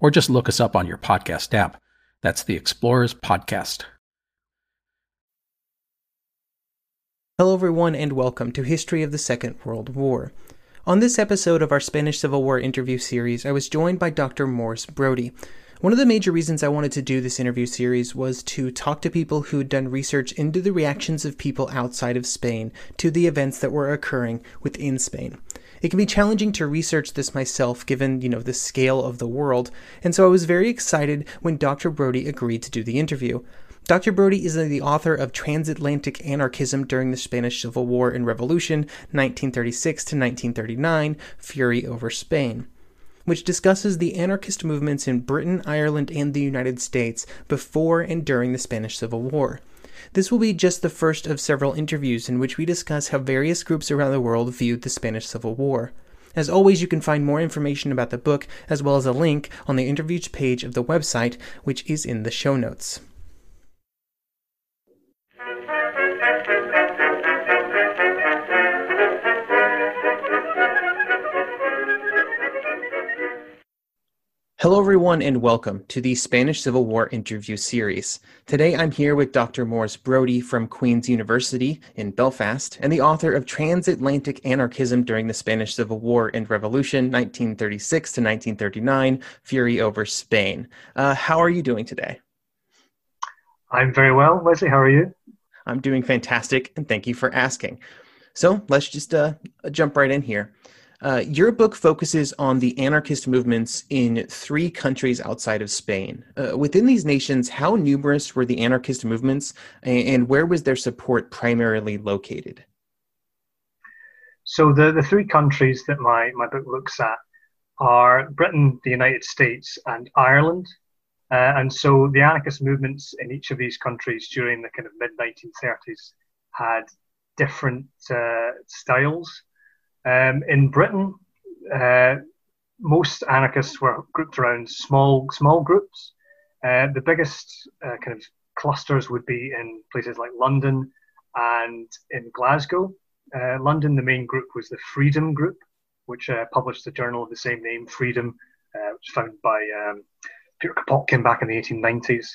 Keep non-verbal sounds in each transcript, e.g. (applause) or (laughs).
or just look us up on your podcast app. That's the Explorers Podcast. Hello, everyone, and welcome to History of the Second World War. On this episode of our Spanish Civil War interview series, I was joined by Dr. Morris Brodie. One of the major reasons I wanted to do this interview series was to talk to people who'd done research into the reactions of people outside of Spain to the events that were occurring within Spain. It can be challenging to research this myself given, you know, the scale of the world, and so I was very excited when Dr. Brodie agreed to do the interview. Dr. Brodie is the author of Transatlantic Anarchism During the Spanish Civil War and Revolution, 1936 to 1939, Fury over Spain, which discusses the anarchist movements in Britain, Ireland, and the United States before and during the Spanish Civil War. This will be just the first of several interviews in which we discuss how various groups around the world viewed the Spanish Civil War. As always, you can find more information about the book as well as a link on the interviews page of the website, which is in the show notes. Hello, everyone, and welcome to the Spanish Civil War interview series. Today I'm here with Dr. Morris Brodie from Queen's University in Belfast and the author of Transatlantic Anarchism During the Spanish Civil War and Revolution, 1936 to 1939 Fury over Spain. Uh, how are you doing today? I'm very well. Leslie, how are you? I'm doing fantastic, and thank you for asking. So let's just uh, jump right in here. Uh, your book focuses on the anarchist movements in three countries outside of Spain. Uh, within these nations, how numerous were the anarchist movements and, and, where was their support primarily located? So, the, the three countries that my, my book looks at are Britain, the United States, and Ireland. Uh, and so, the anarchist movements in each of these countries during the kind of mid 1930s had different uh, styles. Um, in Britain, uh, most anarchists were grouped around small small groups. Uh, the biggest uh, kind of clusters would be in places like London and in Glasgow. Uh, London, the main group was the Freedom Group, which uh, published a journal of the same name, Freedom, uh, which was founded by um, Peter Kropotkin back in the 1890s.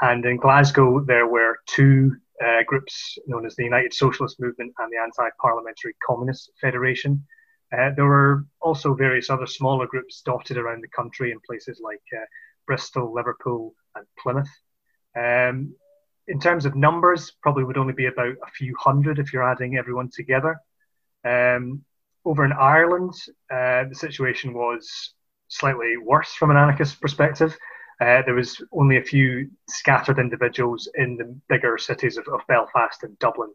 and in Glasgow, there were two uh, groups known as the United Socialist Movement and the Anti Parliamentary Communist Federation. Uh, there were also various other smaller groups dotted around the country in places like uh, Bristol, Liverpool, and Plymouth. Um, in terms of numbers, probably would only be about a few hundred if you're adding everyone together. Um, over in Ireland, uh, the situation was slightly worse from an anarchist perspective. Uh, there was only a few scattered individuals in the bigger cities of, of Belfast and Dublin.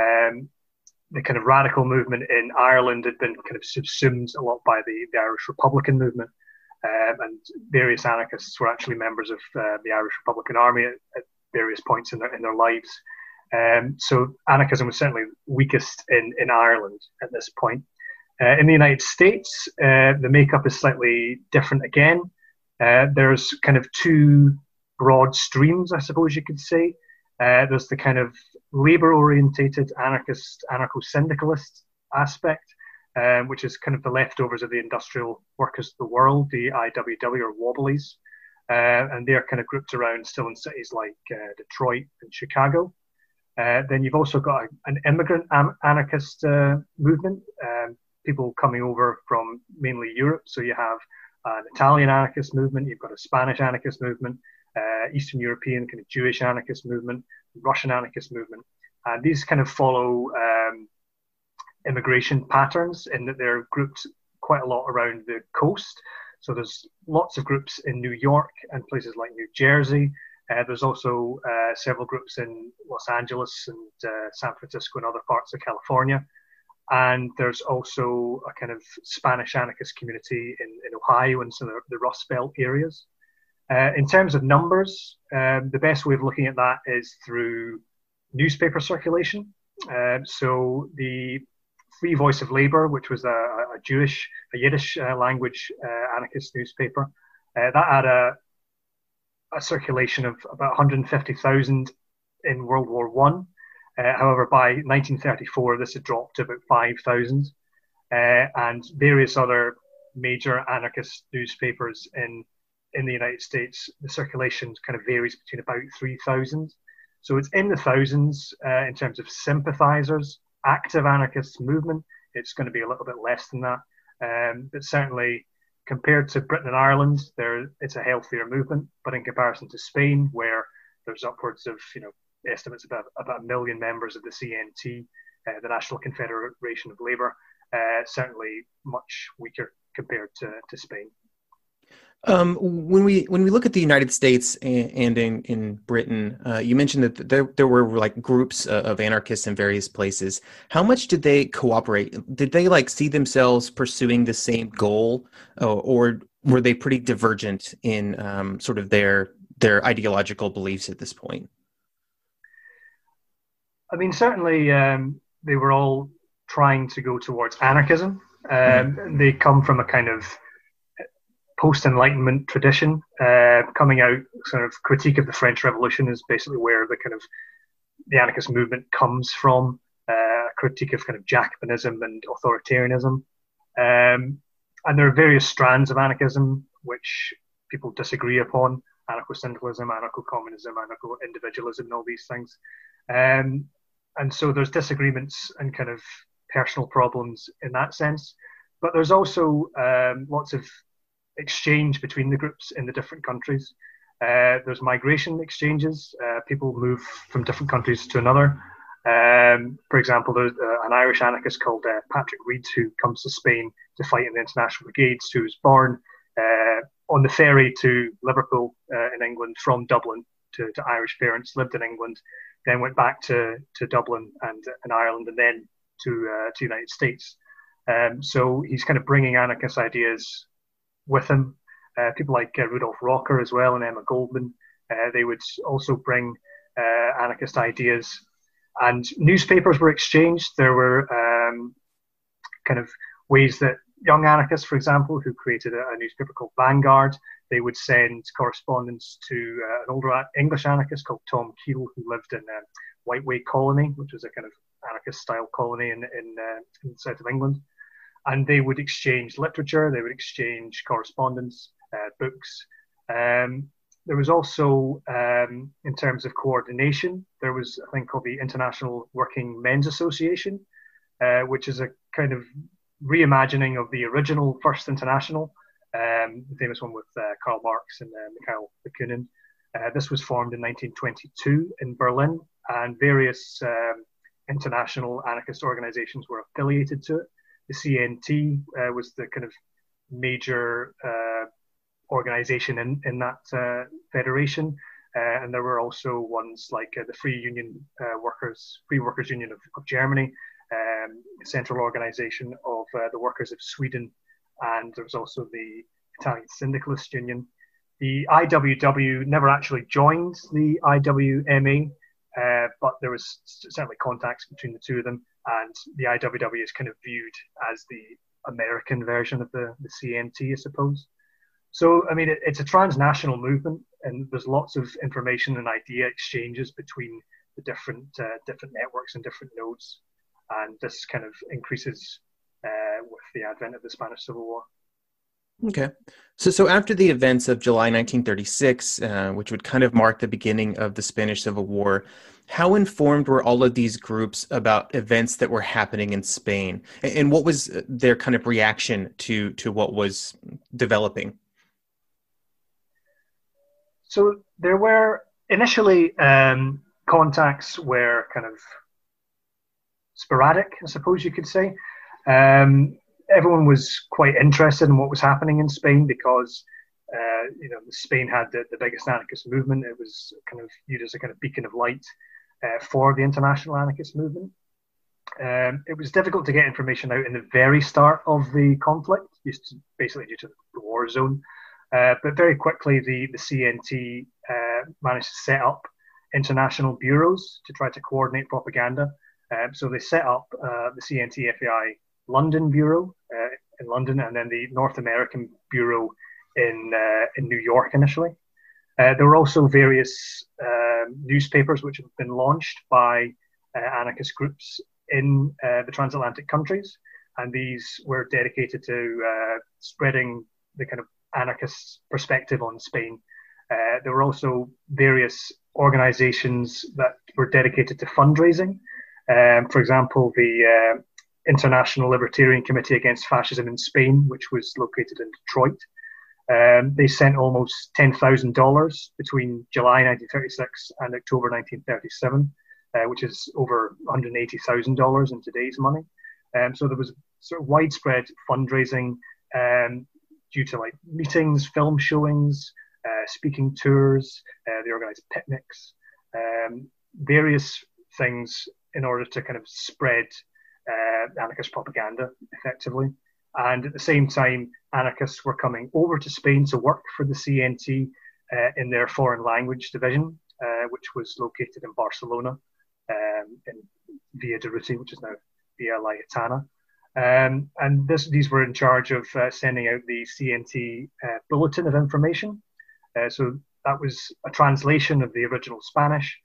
Um, the kind of radical movement in Ireland had been kind of subsumed a lot by the, the Irish Republican movement, um, and various anarchists were actually members of uh, the Irish Republican Army at, at, various points in their in their lives. Um, so anarchism was certainly weakest in, in Ireland at this point. Uh, in the United States, uh, the makeup is slightly different again. Uh, there's kind of two broad streams, I suppose you could say. Uh, there's the kind of labor orientated anarchist, anarcho syndicalist aspect, um, which is kind of the leftovers of the industrial workers of the world, the IWW or Wobblies. Uh, and they're kind of grouped around still in cities like uh, Detroit and Chicago. Uh, then you've also got a, an immigrant am- anarchist movement, um, people coming over from mainly Europe. So you have an Italian anarchist movement, you've got a Spanish anarchist movement, uh, Eastern European kind of Jewish anarchist movement, Russian anarchist movement. And these kind of follow um, immigration patterns in that they're grouped quite a lot around the coast. So there's lots of groups in New York and places like New Jersey. Uh, there's also uh, several groups in Los Angeles and uh, San Francisco and other parts of California. And there's also a kind of Spanish anarchist community in, in Ohio and some of the Rust Belt areas. Uh, in terms of numbers, um, the best way of looking at that is through newspaper circulation. Uh, so the Free Voice of Labor, which was a, a Jewish, a Yiddish uh, language uh, anarchist newspaper, uh, that had a, a, circulation of about 150,000 in World War One. Uh, however, by 1934, this had dropped to about 5,000, and various other major anarchist newspapers in in the United States, the circulation kind of varies between about 3,000. So it's in the thousands uh, in terms of sympathizers, active anarchist movement. It's going to be a little bit less than that. Um, but certainly, compared to Britain and Ireland, there it's a healthier movement. But in comparison to Spain, where there's upwards of you know estimates about about a million members of the CNT, uh, the National Confederation of Labour, uh, certainly much weaker compared to, to Spain. Um, when we when we look at the United States and, in in Britain, uh, you mentioned that there there were like groups uh, of anarchists in various places. How much did they cooperate? Did they like see themselves pursuing the same goal, uh, or were they pretty divergent in um, sort of their their ideological beliefs at this point? I mean, certainly um, they were all trying to go towards anarchism. Um, mm-hmm. They come from a kind of post Enlightenment tradition uh, coming out. Sort of critique of the French Revolution is basically where the kind of the anarchist movement comes from. Uh, critique of kind of Jacobinism and authoritarianism, um, and there are various strands of anarchism which people disagree upon: anarcho-syndicalism, anarcho-communism, anarcho-individualism, and all these things. Um, and so there's disagreements and kind of personal problems in that sense. But there's also um, lots of exchange between the groups in the different countries. Uh, there's migration exchanges. Uh, people move from different countries to another. Um, for example, there's uh, an Irish anarchist called uh, Patrick Reid who comes to Spain to fight in the International Brigades, who was born uh, on the ferry to Liverpool uh, in England from Dublin to, to, Irish parents, lived in England, then went back to, to Dublin and, and Ireland, and then to, to the United States. Um, so he's kind of bringing anarchist ideas with him. Uh, people like uh, Rudolf Rocker as well and Emma Goldman. Uh, they would also bring uh, anarchist ideas. And newspapers were exchanged. There were um, kind of ways that young anarchists, for example, who created a, a newspaper called Vanguard, they would send correspondence to uh, an older English anarchist called Tom Keell, who lived in um, Whiteway Colony, which was a kind of anarchist style colony in, in, uh, in the south of England and they would exchange literature, they would exchange correspondence, uh, books. Um, there was also, um, in terms of coordination, there was a thing called the International Working Men's Association, uh, which is a kind of reimagining of the original First International, um, the famous one with uh, Karl Marx and uh, Mikhail Bakunin. Uh, this was formed in 1922 in Berlin, and various um, international anarchist organizations were affiliated to it the CNT uh, was the kind of major uh, organization in, in that uh, federation. Uh, and there were also ones like the Free Union Workers, Free Workers Union of, of Germany, um, central organization of the workers of Sweden, and there was also the Italian Syndicalist Union. The IWW never actually joined the IWMA, uh, but there was certainly contacts between the two of them and the IWW is kind of viewed as the American version of the, the CNT, I suppose. So, I mean, it, it's a transnational movement, and there's lots of information and idea exchanges between the different uh, different networks and different nodes, and this kind of increases uh, with the advent of the Spanish Civil War. Okay. So, so after the events of July 1936, uh, which would kind of mark the beginning of the Spanish Civil War, how informed were all of these groups about events that were happening in Spain, and what was their kind of reaction to to what was developing? So there were initially um, contacts were kind of sporadic, I suppose you could say. Um, everyone was quite interested in what was happening in Spain because uh, you know Spain had the, the biggest anarchist movement. It was kind of viewed as a kind of beacon of light uh, for the international anarchist movement. Um, it was difficult to get information out in the very start of the conflict, just basically due to the war zone. Uh, but very quickly, the, the CNT uh, managed to set up international bureaus to try to coordinate propaganda. Um, so they set up uh, the CNT FAI London Bureau uh, in London and then the North American Bureau in, uh, in New York initially. there were also various um, newspapers which have been launched by anarchist groups in the transatlantic countries and these were dedicated to uh, spreading the kind of anarchist perspective on Spain. Uh, there were also various organizations that were dedicated to fundraising. Um, for example, the uh, International Libertarian Committee Against Fascism in Spain, which was located in Detroit. Um, they sent almost $10,000 between July 1936 and October 1937, uh, which is over $180,000 in today's money. Um, so there was sort of widespread fundraising um, due to like meetings, film showings, uh, speaking tours. Uh, they organized picnics, um, various things in order to kind of spread uh, anarchist propaganda effectively. And at the same time, anarchists were coming over to Spain to work for the CNT uh, in their foreign language division, uh, which was located in Barcelona, um, in Via Durruti, which is now Via Laietana. Um, and this, these were in charge of uh, sending out the CNT uh, Bulletin of Information. Uh, so that was a translation of the original Spanish,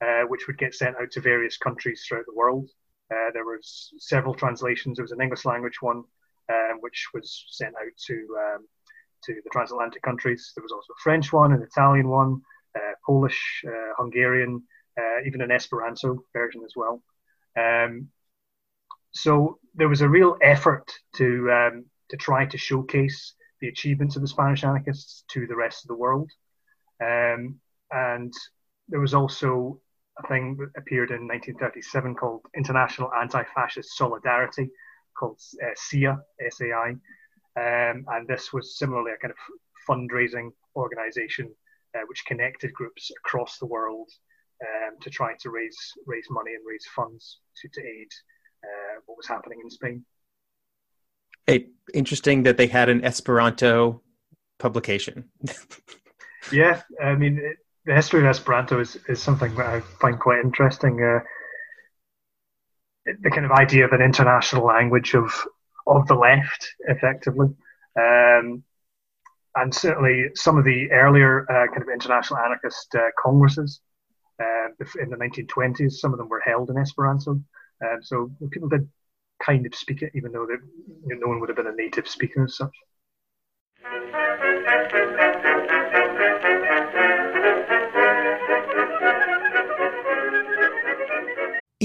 uh, which would get sent out to various countries throughout the world. Uh, there was several translations. There was an English language one, um, which was sent out to um, to the transatlantic countries. There was also a French one, an Italian one, uh, Polish, Hungarian, even an Esperanto version as well. Um, so there was a real effort to um, to try to showcase the achievements of the Spanish anarchists to the rest of the world. Um, and there was also a thing that appeared in 1937 called International Anti-Fascist Solidarity, called uh, SIA, SAI. Um, and this was similarly a kind of fundraising organization uh, which connected groups across the world um, to try to raise raise money and raise funds to, to aid uh, what was happening in Spain. Hey, interesting that they had an Esperanto publication. (laughs) yeah, I mean, it, the history of Esperanto is, is something that I find quite interesting. Uh, the kind of idea of an international language of of the left, effectively. Um, and certainly some of the earlier uh, kind of international anarchist uh, congresses uh, in the 1920s, some of them were held in Esperanto. Um, so people did kind of speak it, even though they, you know, no one would have been a native speaker as such.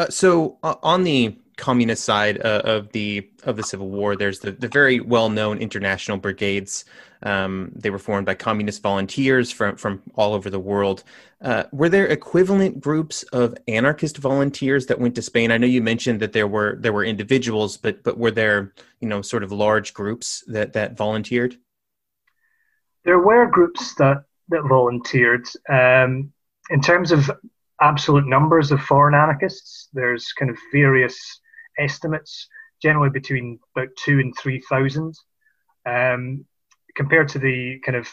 Uh, so uh, on the communist side uh, of the of the Civil War, there's the, the very well known international brigades. Um, they were formed by communist volunteers from from all over the world. Uh, were there equivalent groups of anarchist volunteers that went to Spain? I know you mentioned that there were there were individuals, but but were there you know sort of large groups that that volunteered? There were groups that that volunteered. Um, in terms of absolute numbers of foreign anarchists. There's kind of various estimates, generally between about two and three thousand, um, compared to the kind of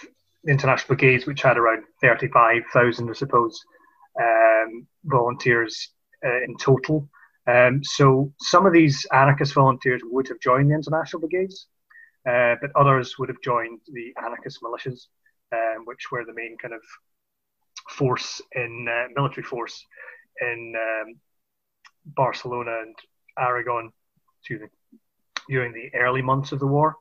international brigades, which had around thirty-five thousand, I suppose, um, volunteers uh, in total. Um, so some of these anarchist volunteers would have joined the international brigades, uh, but others would have joined the anarchist militias, um, which were the main kind of force in uh, military force in um, Barcelona and Aragon the, during the early months of the war.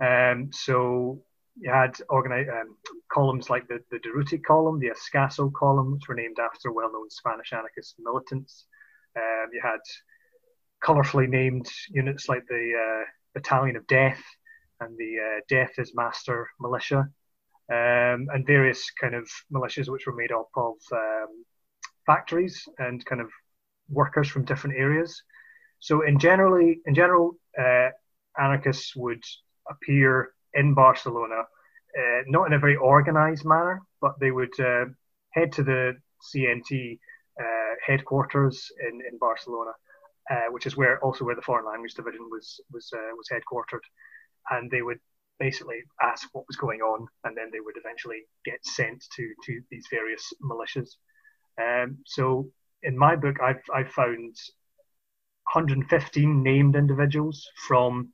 Um, so you had um, columns like the, the Durruti column, the Ascaso column, which were named after well-known Spanish anarchist militants. Um, you had colorfully named units like the uh, Battalion of Death and the uh, Death is Master Militia, um, and various kind of militias which were made up of um, factories and kind of workers from different areas. So in generally, in general, uh, anarchists would appear in Barcelona, uh, not in a very organized manner, but they would uh, head to the CNT uh, headquarters in, in Barcelona, uh, which is where also where the Foreign Language Division was was uh, was headquartered, and they would basically ask what was going on, and then they would eventually get sent to to these various militias. Um, so in my book, I've I've found 115 named individuals from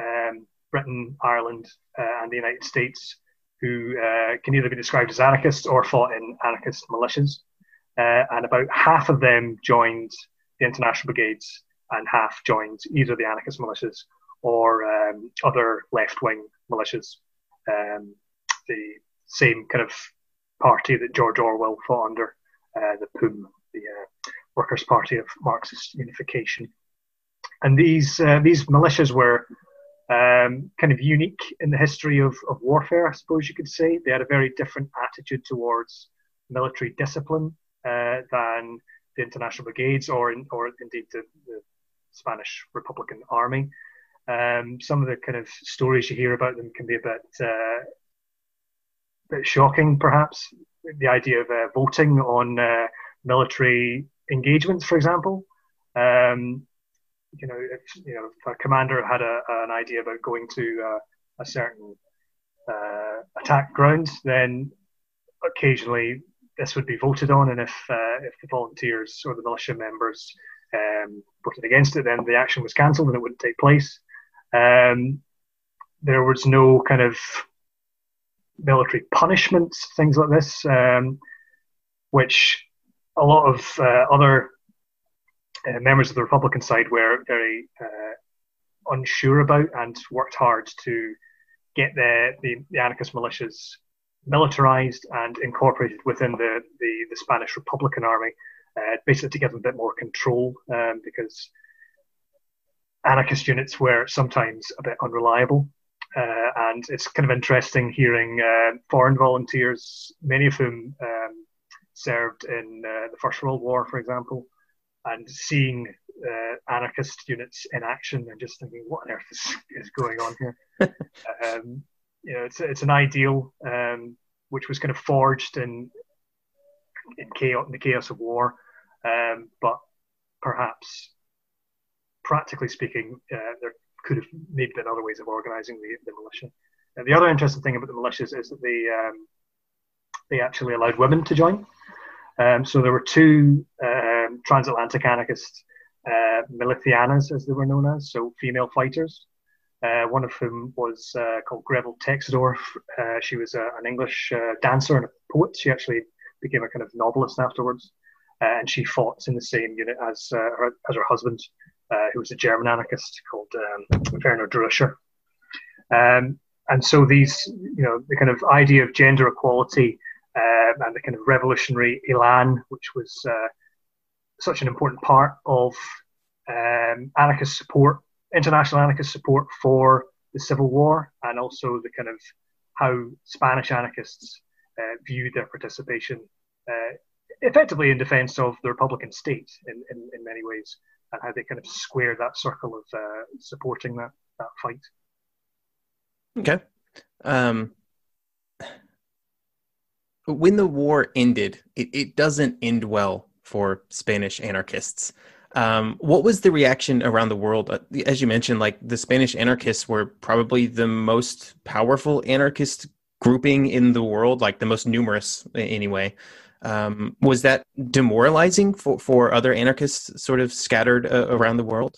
um, Britain, Ireland, uh, and the United States who uh, can either be described as anarchists or fought in anarchist militias. Uh, and about half of them joined the international brigades, and half joined either the anarchist militias or um, other left wing militias. Um, the same kind of party that George Orwell fought under, uh, the POUM, the uh, Workers' Party of Marxist Unification. And these uh, these militias were um, kind of unique in the history of, of warfare, I suppose you could say. They had a very different attitude towards military discipline uh, than the international brigades or in, or indeed the, the Spanish Republican Army. Um, some of the kind of stories you hear about them can be a bit, uh, bit shocking, perhaps. The idea of uh, voting on uh, military engagements, for example. Um, you know, if you know if a commander had a, an idea about going to uh, a certain uh, attack ground, then occasionally this would be voted on, and if uh, if the volunteers or the militia members um, voted against it, then the action was cancelled and it wouldn't take place. Um, there was no kind of military punishments, things like this, um, which a lot of uh, other uh, members of the Republican side were very uh, unsure about and worked hard to get the, the, the, anarchist militias militarized and incorporated within the, the, the Spanish Republican Army, uh, basically to give them a bit more control um, because anarchist units were sometimes a bit unreliable. Uh, and it's kind of interesting hearing uh, foreign volunteers, many of whom um, served in the First World War, for example, and seeing uh, anarchist units in action and just thinking, what on earth is, is going on here? (laughs) um, you know, it's, it's an ideal um, which was kind of forged in in chaos, in the chaos of war, um, but perhaps practically speaking, uh, there could have maybe been other ways of organising the, the militia. And the other interesting thing about the militias is that they um, they actually allowed women to join. Um, so there were two um, transatlantic anarchist uh, as they were known as, so female fighters. Uh, one of whom was uh, called Greville Texidor. Uh, she was an English uh, dancer and a poet. She actually became a kind of novelist afterwards, uh, and she fought in the same unit as her, as her husband, uh, who was a German anarchist called um, Werner Droescher. Um, and so these, you know, the kind of idea of gender equality uh, and the kind of revolutionary elan, which was uh, such an important part of um, anarchist support, international anarchist support for the Civil War, and also the kind of how Spanish anarchists uh, viewed their participation uh, effectively in defense of the Republican state in, in, in, many ways, and how they kind of square that circle of uh, supporting that, that fight. Okay. Um, when the war ended, it, it doesn't end well for Spanish anarchists. Um, what was the reaction around the world? Uh, as you mentioned, like the Spanish anarchists were probably the most powerful anarchist grouping in the world, like the most numerous anyway. Um, was that demoralizing for, for other anarchists sort of scattered uh, around the world?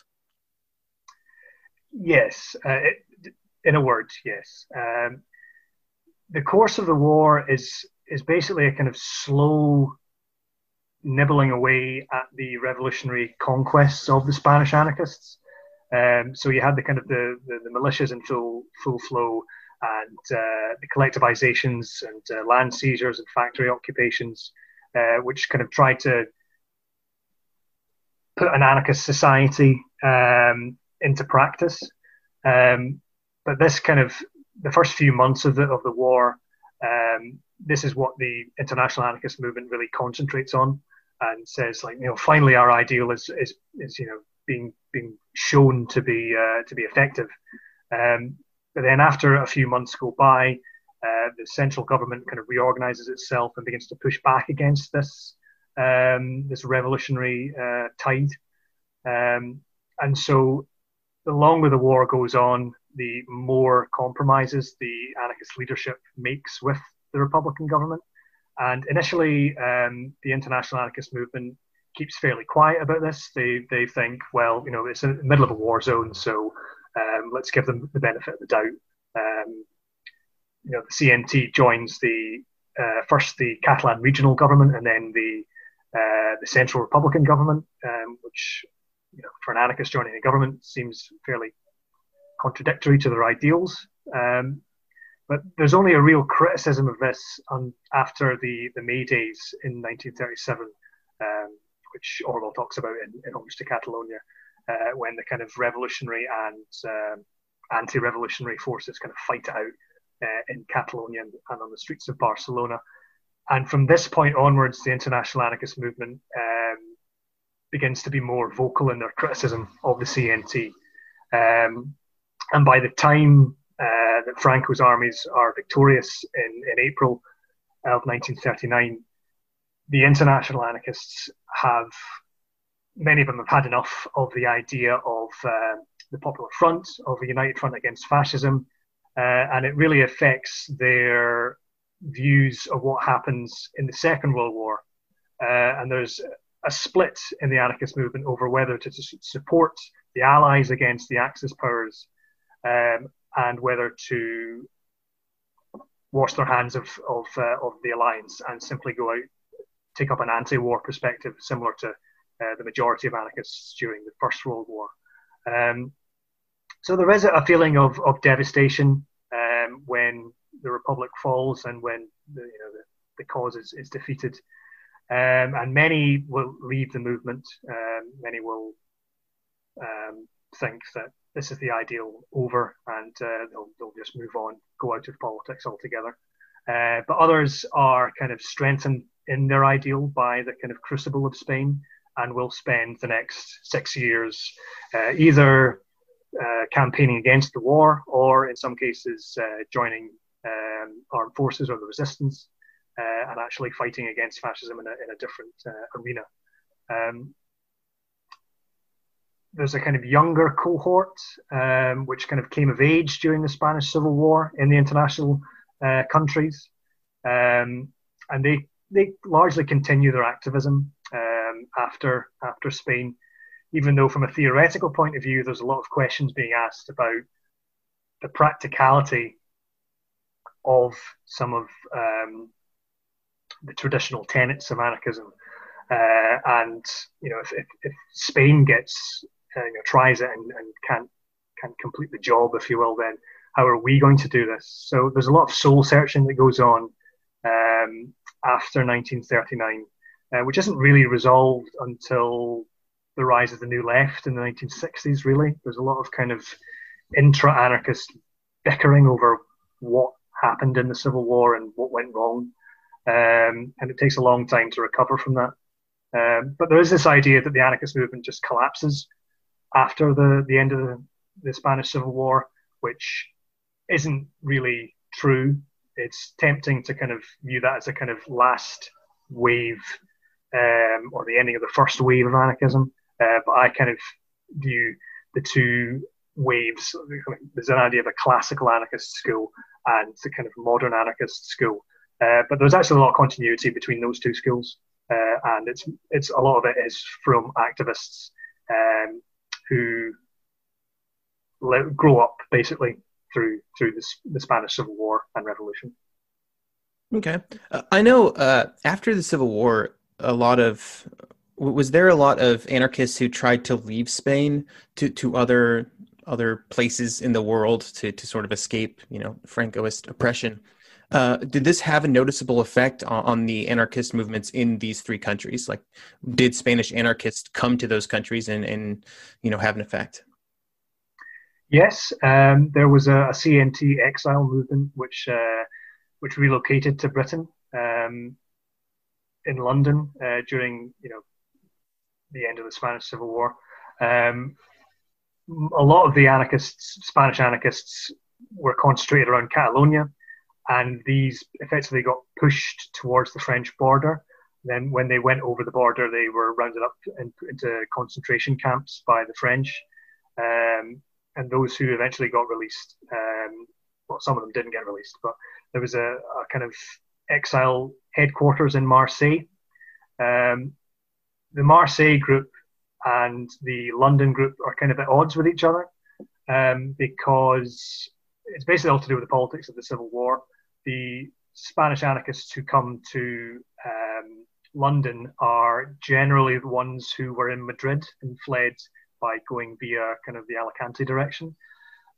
Yes, uh, in a word, yes. Um, the course of the war is is basically a kind of slow nibbling away at the revolutionary conquests of the Spanish anarchists. Um, so you had the kind of the, the, the, militias in full full flow, and uh, the collectivizations and uh, land seizures and factory occupations, uh, which kind of tried to put an anarchist society um, into practice. Um, but this kind of the first few months of the of the war, um, this is what the international anarchist movement really concentrates on and says like you know finally our ideal is is, is you know being being shown to be uh, to be effective. Um, but then after a few months go by, uh, the central government kind of reorganizes itself and begins to push back against this um, this revolutionary uh, tide. Um, and so the longer the war goes on, the more compromises the anarchist leadership makes with the Republican government. And initially, um, the international anarchist movement keeps fairly quiet about this. They they think, well, you know, it's in the middle of a war zone, so um, let's give them the benefit of the doubt. Um, you know, the CNT joins the uh, first the Catalan regional government and then the uh, the central Republican government, um, which you know, for an anarchist joining a government seems fairly contradictory to their ideals. Um, but there's only a real criticism of this after the, the May Days in 1937, um, which Orwell talks about in, in Homage to Catalonia, uh, when the kind of revolutionary and um, anti-revolutionary forces kind of fight out uh, in Catalonia and, and, on the streets of Barcelona. And from this point onwards, the international anarchist movement um, begins to be more vocal in their criticism of the CNT. Um, and by the time uh, that Franco's armies are victorious in, in April of 1939, the international anarchists have, many of them have had enough of the idea of uh, the Popular Front, of a united front against fascism, uh, and it really affects their views of what happens in the Second World War. Uh, and there's a split in the anarchist movement over whether to, to support the Allies against the Axis powers um, and whether to wash their hands of of, uh, of the alliance and simply go out, take up an anti-war perspective similar to uh, the majority of anarchists during the First World War. Um, so there is a feeling of, of devastation um, when the Republic falls and when the, you know, the, the cause is, is defeated. Um, and many will leave the movement. Um, many will um, think that this is the ideal over, and uh, they'll, they'll just move on, go out of politics altogether. Uh, but others are kind of strengthened in their ideal by the kind of crucible of Spain and will spend the next six years uh, either uh, campaigning against the war or, in some cases, uh, joining um, armed forces or the resistance uh, and actually fighting against fascism in a, in a different arena. Um, there's a kind of younger cohort um, which kind of came of age during the Spanish Civil War in the international uh, countries, um, and they they largely continue their activism um, after after Spain, even though from a theoretical point of view, there's a lot of questions being asked about the practicality of some of um, the traditional tenets of anarchism. Uh, and you know, if, if, if Spain gets uh, you know, tries it and, and can't can't complete the job, if you will, then how are we going to do this? So there's a lot of soul searching that goes on um, after 1939, uh, which isn't really resolved until the rise of the New Left in the 1960s. Really, there's a lot of kind of intra-anarchist bickering over what happened in the Civil War and what went wrong, um, and it takes a long time to recover from that. Um, but there is this idea that the anarchist movement just collapses after the, the end of the, the Spanish Civil War, which isn't really true. It's tempting to kind of view that as a kind of last wave um, or the ending of the first wave of anarchism. Uh, but I kind of view the two waves. There's an idea of a classical anarchist school and the kind of modern anarchist school. Uh, but there's actually a lot of continuity between those two schools, uh, and it's it's a lot of it is from activists um, who le- grow up basically through through this, the Spanish Civil War and Revolution. Okay, uh, I know uh, after the Civil War, a lot of was there a lot of anarchists who tried to leave Spain to to other other places in the world to to sort of escape, you know, Francoist oppression. Uh, did this have a noticeable effect on, on, the anarchist movements in these three countries? Like, did Spanish anarchists come to those countries and, and you know have an effect? Yes, um, there was a, a, CNT exile movement which uh, which relocated to Britain um, in London uh, during you know the end of the Spanish Civil War. Um, a lot of the anarchists, Spanish anarchists, were concentrated around Catalonia, and these effectively got pushed towards the French border. Then, when they went over the border, they were rounded up and put into concentration camps by the French. Um, and those who eventually got released, um, well, some of them didn't get released, but there was a, a kind of exile headquarters in Marseille. Um, the Marseille group and the London group are kind of at odds with each other um, because it's basically all to do with the politics of the Civil War. The Spanish anarchists who come to um, London are generally the ones who were in Madrid and fled by going via kind of the Alicante direction.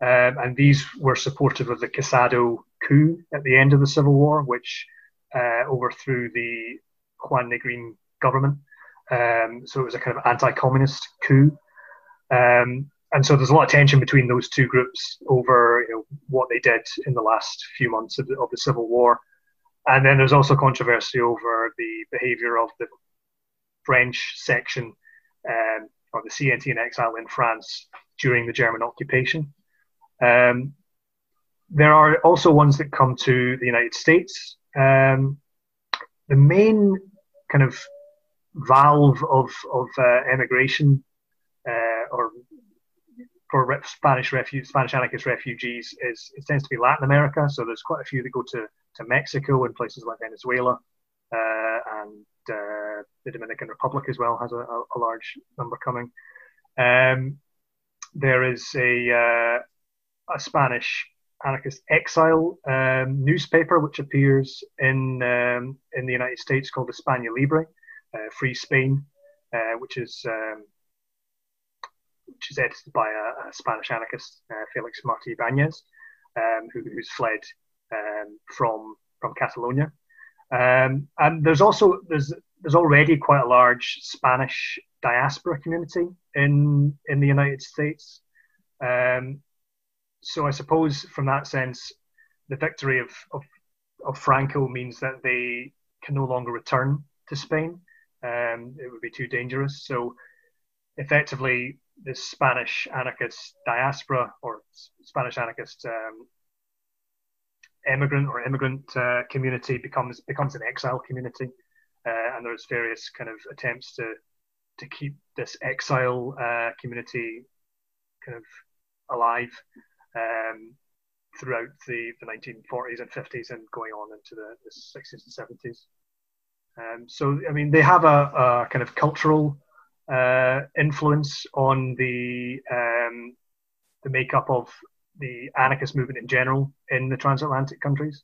Um, and these were supportive of the Casado coup at the end of the Civil War, which uh, overthrew the Juan Negrin government. Um, so it was a kind of anti-communist coup. Um, and so there's a lot of tension between those two groups over you know, what they did in the last few months of the, of the Civil War. And then there's also controversy over the behaviour of the French section um, or the CNT in exile in France during the German occupation. Um, there are also ones that come to the United States. Um, the main kind of valve of of uh, emigration uh, or for Spanish refugee, Spanish anarchist refugees is it tends to be Latin America. So there's quite a few that go to, to Mexico and places like Venezuela, uh, and uh, the Dominican Republic as well has a, a, a large number coming. Um, there is a uh, a Spanish anarchist exile um, newspaper which appears in um, in the United States called España Libre, uh, Free Spain, uh, which is um, which is edited by a, a Spanish anarchist, uh, Felix Martí Ibanez, um, who, who's fled um, from from Catalonia. Um, and there's also there's there's already quite a large Spanish diaspora community in in the United States. Um, so I suppose from that sense, the victory of, of, of Franco means that they can no longer return to Spain. Um, it would be too dangerous. So effectively, the Spanish anarchist diaspora or Spanish anarchist um, immigrant or immigrant uh, community becomes becomes an exile community, uh, and there's various kind of attempts to to keep this exile uh, community kind of alive um, throughout the, the 1940s and 50s and going on into the, the 60s and 70s. Um, so, I mean, they have a, a kind of cultural influence on the um, the makeup of the anarchist movement in general in the transatlantic countries.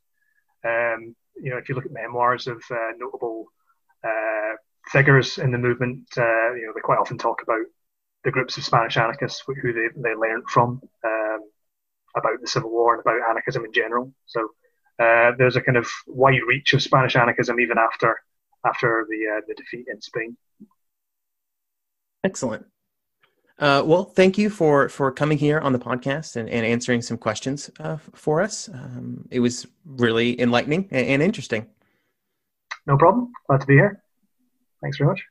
Um, you know, if you look at memoirs of uh, notable uh, figures in the movement, uh, you know, they quite often talk about the groups of Spanish anarchists who they, they learned from. Um, about the Civil War and about anarchism in general. So uh, there's a kind of wide reach of Spanish anarchism even after after the uh, the defeat in Spain. Excellent. Uh, well, thank you for for coming here on the podcast and, and answering some questions uh, for us. Um, it was really enlightening and, and interesting. No problem. Glad to be here. Thanks very much.